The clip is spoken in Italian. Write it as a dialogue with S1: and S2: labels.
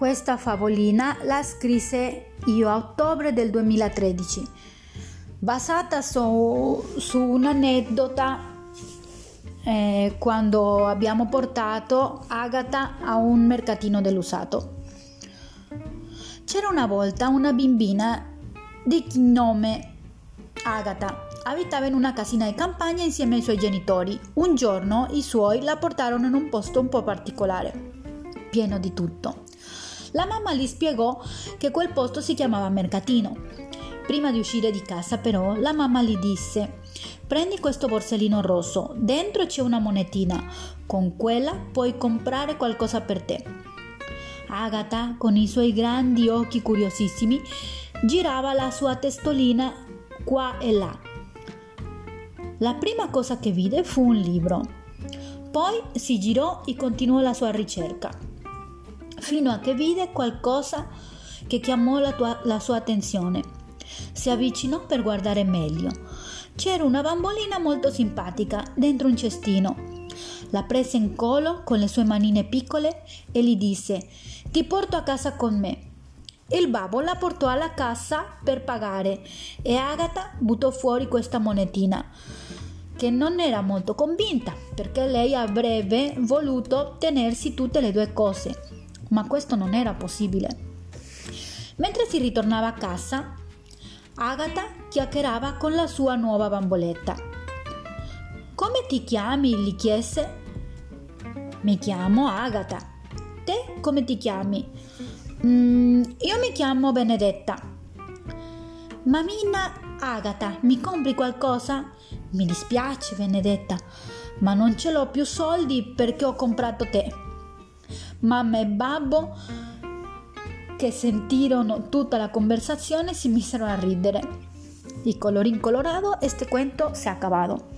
S1: Questa favolina la scrisse io a ottobre del 2013, basata su, su un'aneddota eh, quando abbiamo portato Agatha a un mercatino dell'usato. C'era una volta una bambina di nome Agatha. Abitava in una casina di campagna insieme ai suoi genitori. Un giorno i suoi la portarono in un posto un po' particolare, pieno di tutto. La mamma gli spiegò che quel posto si chiamava mercatino. Prima di uscire di casa però la mamma gli disse Prendi questo borsellino rosso, dentro c'è una monetina, con quella puoi comprare qualcosa per te. Agatha, con i suoi grandi occhi curiosissimi, girava la sua testolina qua e là. La prima cosa che vide fu un libro. Poi si girò e continuò la sua ricerca, fino a che vide qualcosa che chiamò la, tua, la sua attenzione. Si avvicinò per guardare meglio. C'era una bambolina molto simpatica dentro un cestino. La prese in colo con le sue manine piccole e gli disse Ti porto a casa con me. Il babbo la portò alla cassa per pagare e Agatha buttò fuori questa monetina che non era molto convinta perché lei avrebbe voluto tenersi tutte le due cose, ma questo non era possibile. Mentre si ritornava a casa, Agatha chiacchierava con la sua nuova bamboletta. Come ti chiami? gli chiese. Mi chiamo Agatha. Te come ti chiami? Mm, io mi chiamo Benedetta. Mamina Agatha, mi compri qualcosa? Mi dispiace, Benedetta, ma non ce l'ho più soldi perché ho comprato te. Mamma e babbo, che sentirono tutta la conversazione, si misero a ridere. Y colorín colorado, este cuento se ha acabado.